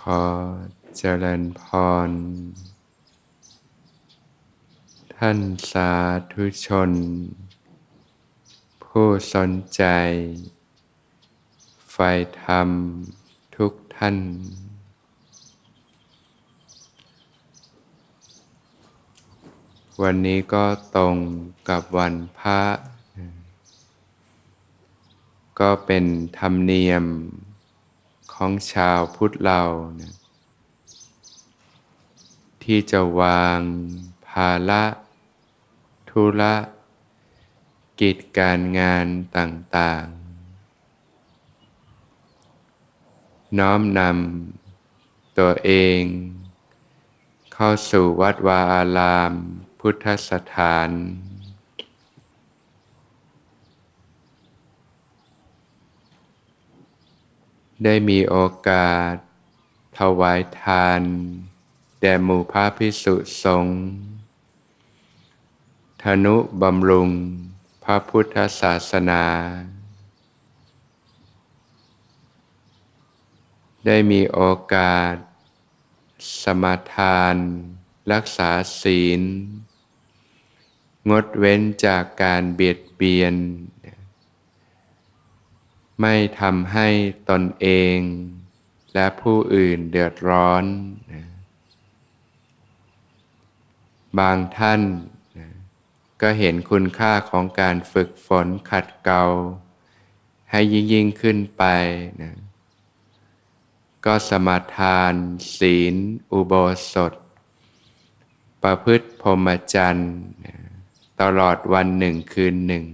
ขอเจริญพร ท่านสาธุชน ผู้สนใจไฟธรรมทุกท่าน วันนี้ก็ตรงกับวันพระ ก็เป็นธรรมเนียม ของชาวพุทธเรานะที่จะวางภาระธุระกิจการงานต่าง ๆ น้อมนำตัวเอง เข้าสู่วัดวาอาราม พุทธสถาน ได้มีโอกาส ถวายทาน แด่หมู่พระพิสุสงฆ์ธนุบำรุงพระพุทธศาสนา ได้มีโอกาส สมาทาน รักษาศีล งดเว้นจากการเบียดเบียน ไม่ทำให้ตนเอง และผู้อื่นเดือดร้อนนะบางท่านนะก็เห็นคุณค่าของการฝึกฝนขัดเกลาให้ยิ่งยิ่งขึ้นไปนะก็สมาทาน ศีล อุโบสถ ประพฤติพรหมจรรย์ ตลอดวันหนึ่งคืนหนึ่ง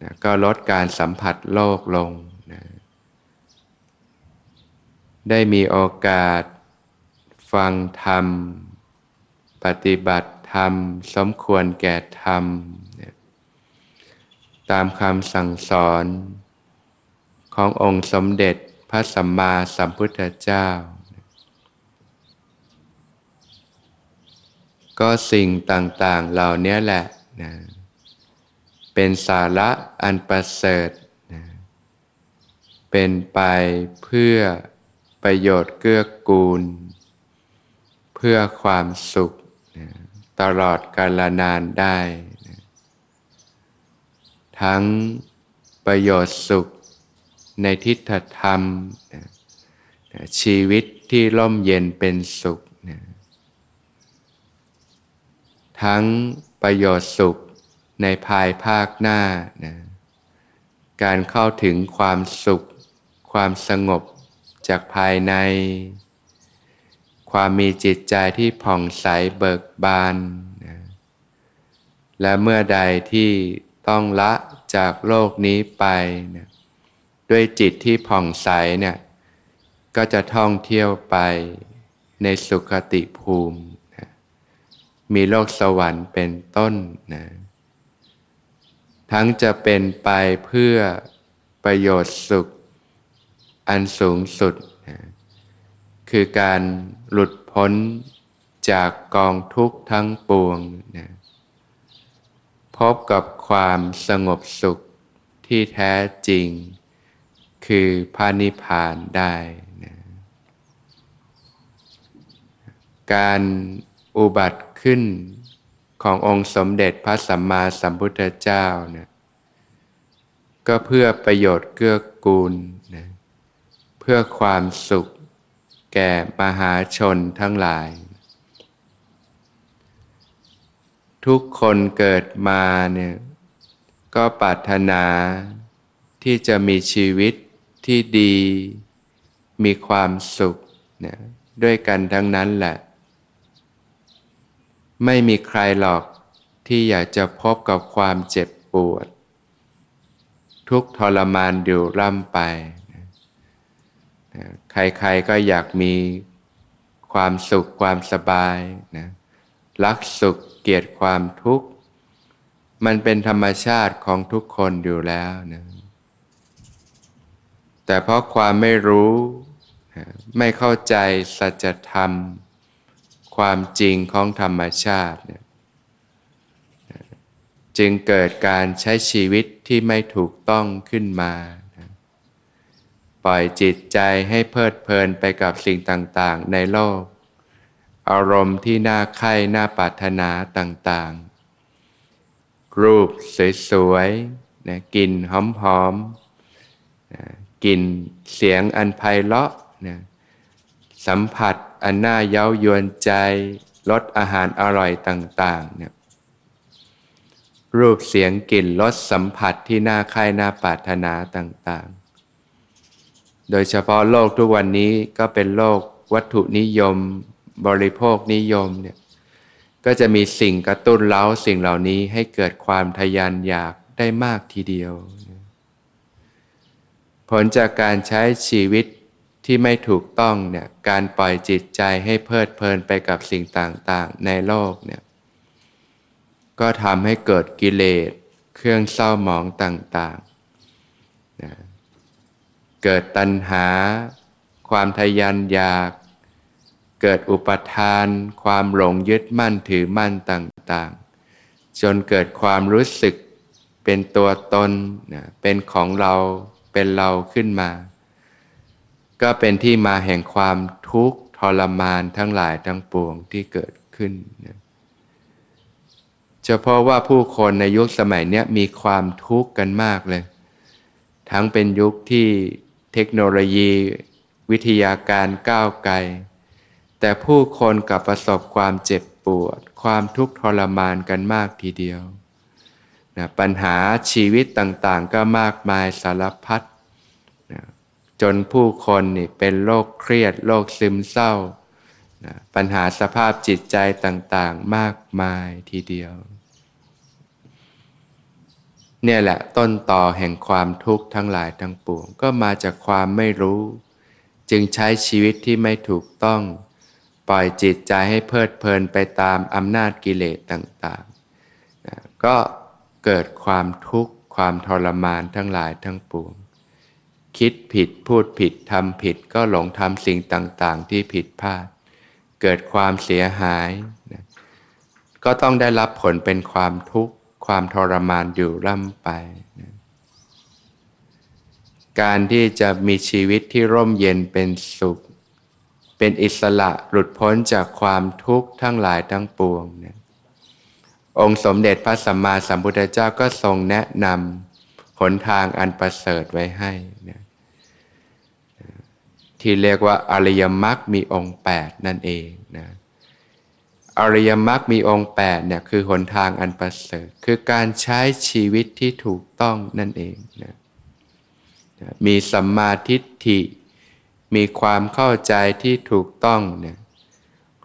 นะก็ลดการสัมผัสโลกลงนะได้มีโอกาส ฟังธรรม ปฏิบัติธรรม สมควรแก่ธรรมนะตามคำสั่งสอนขององค์สมเด็จพระสัมมาสัมพุทธเจ้า ก็สิ่งต่างๆเหล่านี้แหละนะ เป็นสาระอันประเสริฐนะเป็นไปเพื่อประโยชน์เกื้อกูล เพื่อความสุขนะตลอดกาลนานได้นะทั้งประโยชน์สุขในทิฏฐธรรมนะชีวิตที่ร่มเย็นเป็นสุขนะทั้งประโยชน์สุข ในภายภาคหน้านะการเข้าถึงความสุข ความสงบจากภายใน ความมีจิตใจที่ผ่องใสเบิกบานนะและเมื่อใดที่ต้องละจากโลกนี้ไปนะด้วยจิตที่ผ่องใสเนี่ยก็จะท่องเที่ยวไปในสุขติภูมินะมีโลกสวรรค์เป็นต้นนะ ทั้งจะเป็นไปเพื่อประโยชน์สุข อันสูงสุด คือการหลุดพ้นจากกองทุกข์ทั้งปวงนะพบกับความสงบสุขที่แท้จริง คือพานิพานได้นะการอุบัติขึ้น ขององค์สมเด็จพระสัมมาสัมพุทธเจ้านะก็เพื่อประโยชน์เกื้อกูลนะเพื่อความสุขแก่มหาชนทั้งหลาย ทุกคนเกิดมาเนี่ยก็ปรารถนาที่จะมีชีวิตที่ดี มีความสุขนะด้วยกันทั้งนั้นแหละ ไม่มีใครหรอกที่อยากจะพบกับความเจ็บปวด ทุกทรมานอยู่ร่ำไป ใครๆก็อยากมีความสุขความสบายนะรักสุขเกลียดความทุกข์ มันเป็นธรรมชาติของทุกคนอยู่แล้วนะแต่เพราะความไม่รู้ ไม่เข้าใจสัจธรรม ความจริงของธรรมชาติ จึงเกิดการใช้ชีวิตที่ไม่ถูกต้องขึ้นมาปปล่อยจิตใจให้เพลิดเพลินไปกับสิ่งต่างๆ ในโลก อารมณ์ที่น่าใคร่น่าปรารถนาต่างๆ รูปสวยๆนะกลิ่นหอมๆนะกลิ่นเสียงอันไพเราะนะสัมผัส อันน่าเย้ายวนใจรสอาหารอร่อยต่างๆเนี่ยรูปเสียงกลิ่นรสสัมผัสที่น่าใคร่น่าปรารถนาต่างๆ โดยเฉพาะโลกทุกวันนี้ก็เป็นโลกวัตถุนิยม บริโภคนิยมเนี่ยก็จะมีสิ่งกระตุ้นเล้าสิ่งเหล่านี้ให้เกิดความทยานอยากได้มากทีเดียว ผลจากการใช้ชีวิต ที่ไม่ถูกต้องเนี่ยการปล่อยจิตใจให้เพลิดเพลินไปกับสิ่งต่างๆ ในโลกเนี่ยก็ทำให้เกิดกิเลสเครื่องเศร้าหมองต่างๆนะเกิดตัณหา ความทยานอยาก เกิดอุปทาน ความหลงยึดมั่นถือมั่นต่างๆ จนเกิดความรู้สึกเป็นตัวตนนะเป็นของเราเป็นเราขึ้นมา ก็เป็นที่มาแห่งความทุกข์ทรมานทั้งหลายทั้งปวงที่เกิดขึ้นนะเฉพาะว่าผู้คนในยุคสมัยนี้มีความทุกข์กันมากเลย ทั้งเป็นยุคที่เทคโนโลยีวิทยาการก้าวไกล แต่ผู้คนกับประสบความเจ็บปวด ความทุกข์ทรมานกันมากทีเดียวนะปัญหาชีวิตต่างๆ ก็มากมายสารพัด จนผู้คนนี่เป็นโรคเครียดโรคซึมเศร้า ปัญหาสภาพจิตใจต่างๆมากมายทีเดียว เนี่ยแหละต้นต่อแห่งความทุกข์ทั้งหลายทั้งปวง ก็มาจากความไม่รู้ จึงใช้ชีวิตที่ไม่ถูกต้อง ปล่อยจิตใจให้เพลิดเพลินไปตามอำนาจกิเลสต่างๆ ก็เกิดความทุกข์ความทรมานทั้งหลายทั้งปวง คิดผิดพูดผิดทำผิดก็หลงทำสิ่งต่างๆ ที่ผิดพลาด เกิดความเสียหายนะก็ต้องได้รับผลเป็นความทุกข์ ความทรมานอยู่ร่ำไปนะการที่จะมีชีวิตที่ร่มเย็นเป็นสุข เป็นอิสระหลุดพ้นจากความทุกข์ทั้งหลายทั้งปวงนี่ยองค์สมเด็จพระสัมมาสัมพุทธเจ้าก็ทรงแนะนำหนทางอันประเสริฐไว้ให้นะ ที่เรียกว่าอริยมรรคมีองค์8นั่นเองนะอริยมรรคมีองค์8เนี่ยคือหนทางอันประเสริฐคือการใช้ชีวิตที่ถูกต้องนั่นเองนะมีสัมมาทิฏฐิ มีความเข้าใจที่ถูกต้องเนี่ย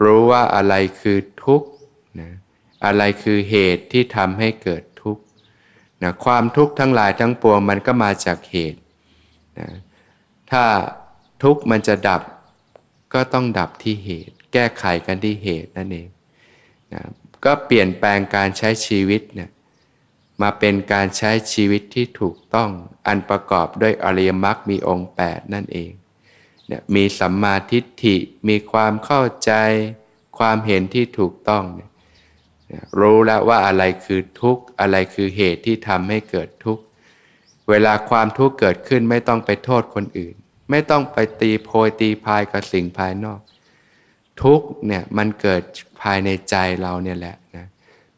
รู้ว่าอะไรคือทุกข์นะอะไรคือเหตุที่ทำให้เกิดทุกข์นะความทุกข์ทั้งหลายทั้งปวงมันก็มาจากเหตุนะถ้า ทุกข์มันจะดับก็ต้องดับที่เหตุ แก้ไขกันที่เหตุนั่นเองนะก็เปลี่ยนแปลงการใช้ชีวิตเนี่ยมาเป็นการใช้ชีวิตที่ถูกต้องอันประกอบด้วยอริยมรรคมีองค์ 8 นั่นเองเนี่ยมีสัมมาทิฏฐิมีความเข้าใจ ความเห็นที่ถูกต้องเนี่ยรู้แล้วว่าอะไรคือทุกข์อะไรคือเหตุที่ทำให้เกิดทุกข์เวลาความทุกข์เกิดขึ้นไม่ต้องไปโทษคนอื่น ไม่ต้องไปตีโพยตีพายกับสิ่งภายนอก ทุกเนี่ยมันเกิดภายในใจเราเนี่ยแหละนะ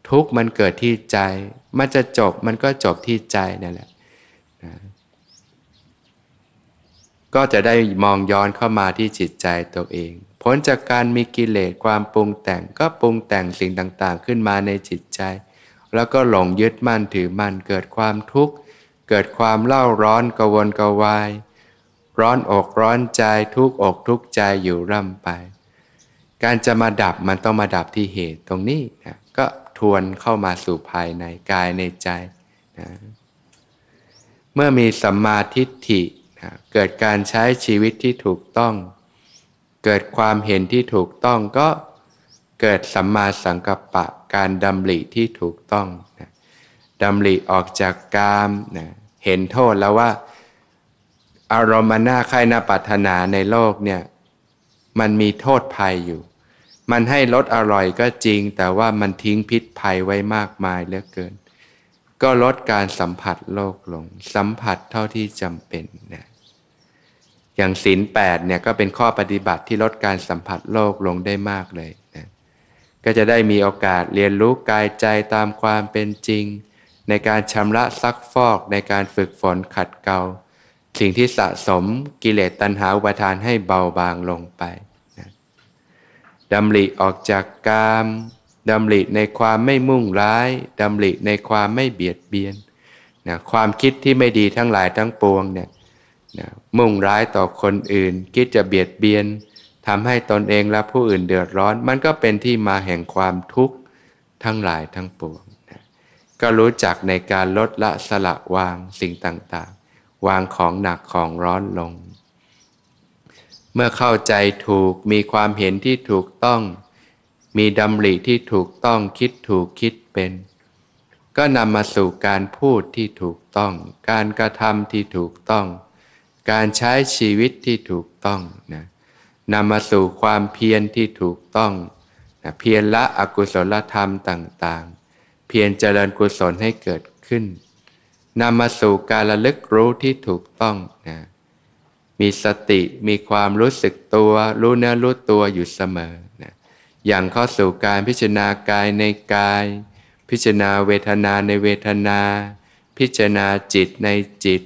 ทุกมันเกิดที่ใจ มันจะจบมันก็จบที่ใจนั่นแหละนะก็จะได้มองย้อนเข้ามาที่จิตใจตัวเองผลจากการมีกิเลสความปรุงแต่งก็ปรุงแต่งสิ่งต่างๆ ขึ้นมาในจิตใจ แล้วก็หลงยึดมั่นถือมั่นเกิดความทุกข์ เกิดความเล่าร้อนกวนกวาย ร้อนอกร้อนใจทุกอกทุกใจอยู่ร่ำไป การจะมาดับมันต้องมาดับที่เหตุตรงนี้นะก็ทวนเข้ามาสู่ภายในกายในใจนะเมื่อมีสัมมาทิฏฐินะเกิดการใช้ชีวิตที่ถูกต้อง เกิดความเห็นที่ถูกต้องก็เกิดสัมมาสังกัปปะการดำริที่ถูกต้องนะดำริออกจากกามนะเห็นโทษแล้วว่า อารมณ์หน้าใครน้าปัถนาในโลกเนี่ยมันมีโทษภัยอยู่ มันให้รสอร่อยก็จริง แต่ว่ามันทิ้งพิษภัยไว้มากมายเหลือเกิน ก็ลดการสัมผัสโลกลง สัมผัสเท่าที่จำเป็นนะอย่างศีลแปดเนี่ยก็เป็นข้อปฏิบัติที่ลดการสัมผัสโลกลงได้มากเลยนะก็จะได้มีโอกาสเรียนรู้กายใจตามความเป็นจริง ในการชำระซักฟอกในการฝึกฝนขัดเกลา สิ่งที่สะสมกิเลสตัณหาอุปทานให้เบาบางลงไปนะดำริออกจากกามดำริในความไม่มุ่งร้ายดำริในความไม่เบียดเบียนนะความคิดที่ไม่ดีทั้งหลายทั้งปวงเนี่ยนะมุ่งร้ายต่อคนอื่น คิดจะเบียดเบียนทำให้ตนเองและผู้อื่นเดือดร้อน มันก็เป็นที่มาแห่งความทุกข์ทั้งหลายทั้งปวงนะก็รู้จักในการลดละสละวางสิ่งต่างๆ วางของหนักของร้อนลง เมื่อเข้าใจถูกมีความเห็นที่ถูกต้อง มีดำริที่ถูกต้องคิดถูกคิดเป็น ก็นำมาสู่การพูดที่ถูกต้อง การกระทำที่ถูกต้อง การใช้ชีวิตที่ถูกต้องนะนำมาสู่ความเพียรที่ถูกต้องนะเพียรละอกุศลธรรมต่าง ๆ เพียรเจริญกุศลให้เกิดขึ้น นำมาสู่การระลึกรู้ที่ถูกต้องนะมีสติมีความรู้สึกตัว รู้เนื้อรู้ตัวอยู่เสมอนะอย่างเข้าสู่การพิจารณากายในกาย พิจารณาเวทนาในเวทนา พิจารณาจิตในจิต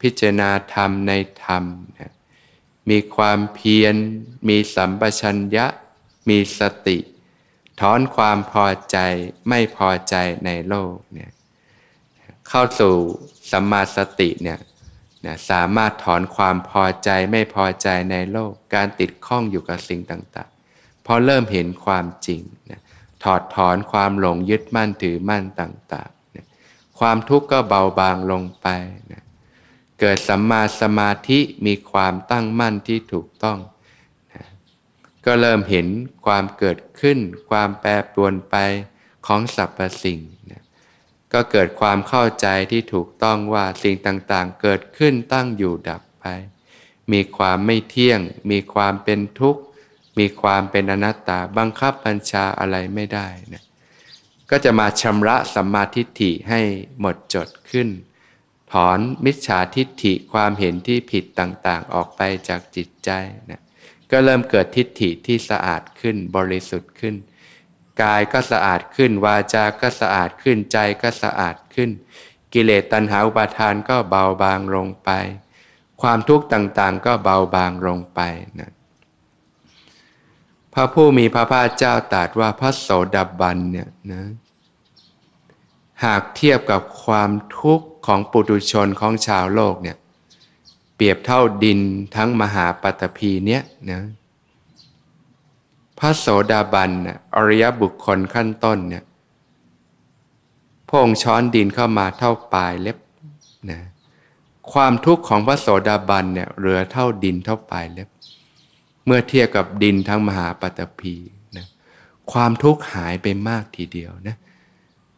พิจารณาธรรมในธรรมนะมีความเพียร มีสัมปชัญญะ มีสติ ถอนความพอใจไม่พอใจในโลกเนี่ย เข้าสู่สัมมาสติเนี่ยนะสามารถถอนความพอใจไม่พอใจในโลก การติดข้องอยู่กับสิ่งต่างๆ พอเริ่มเห็นความจริงนะถอดถอนความหลงยึดมั่นถือมั่นต่างๆนะความทุกข์ก็เบาบางลงไปนะเกิดสัมมาสมาธิมีความตั้งมั่นที่ถูกต้องนะก็เริ่มเห็นความเกิดขึ้น ความแปรปรวนไปของสรรพสิ่ง ก็เกิดความเข้าใจที่ถูกต้องว่าสิ่งต่างๆ เกิดขึ้นตั้งอยู่ดับไป มีความไม่เที่ยง มีความเป็นทุกข์ มีความเป็นอนัตตาบังคับบัญชาอะไรไม่ได้นะก็จะมาชำระสัมมาทิฏฐิให้หมดจดขึ้น ถอนมิจฉาทิฏฐิความเห็นที่ผิดต่างๆ ออกไปจากจิตใจนะก็เริ่มเกิดทิฏฐิที่สะอาดขึ้นบริสุทธิ์ขึ้น กายก็สะอาดขึ้น วาจาก็สะอาดขึ้นใจก็สะอาดขึ้น กิเลสตัณหาอุปาทานก็เบาบางลงไป ความทุกข์ต่างๆ ก็เบาบางลงไปนะพระผู้มีพระภาคเจ้าตรัสว่าพระโสดาบันเนี่ยนะหากเทียบกับความทุกข์ของปุถุชนของชาวโลกเนี่ยเปรียบเท่าดินทั้งมหาปฐพีเนี่ยนะ พระโสดาบันน่อริยบุคคลขั้นต้นเนี่ยพงช้อนดินเข้ามาเท่าปลายเล็บนะความทุกข์ของพระโสดาบันเนี่ยเหลือเท่าดินเท่าปลายเล็บ เมื่อเทียบกับดินทั้งมหาปฐพีนะความทุกข์หายไปมากทีเดียวนะ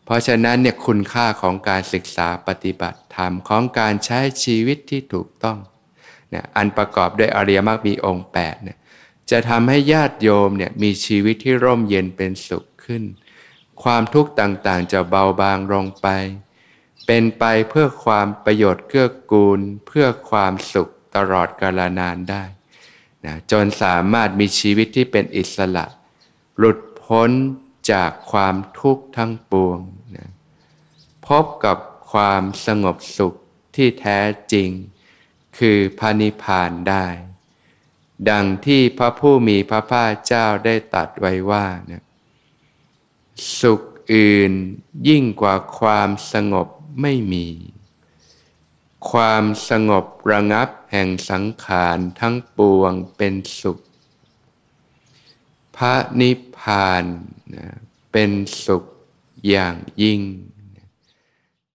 เพราะฉะนั้นเนี่ยคุณค่าของการศึกษาปฏิบัติธรรมของการใช้ชีวิตที่ถูกต้องนะอันประกอบด้วยอริยมรรคมีองค์8เนี่ย จะทำให้ญาติโยมเนี่ยมีชีวิตที่ร่มเย็นเป็นสุขขึ้น ความทุกข์ต่างๆจะเบาบางลงไป เป็นไปเพื่อความประโยชน์เกื้อกูล เพื่อความสุขตลอดกาลนานได้นะจนสามารถมีชีวิตที่เป็นอิสระ หลุดพ้นจากความทุกข์ทั้งปวงนะพบกับความสงบสุขที่แท้จริง คือพานิพานได้ ดังที่พระผู้มีพระภาคเจ้าได้ตัดไว้ว่าเนี่ยสุขอื่นยิ่งกว่าความสงบไม่มี ความสงบระงับแห่งสังขารทั้งปวงเป็นสุข พระนิพพานนะเป็นสุขอย่างยิ่ง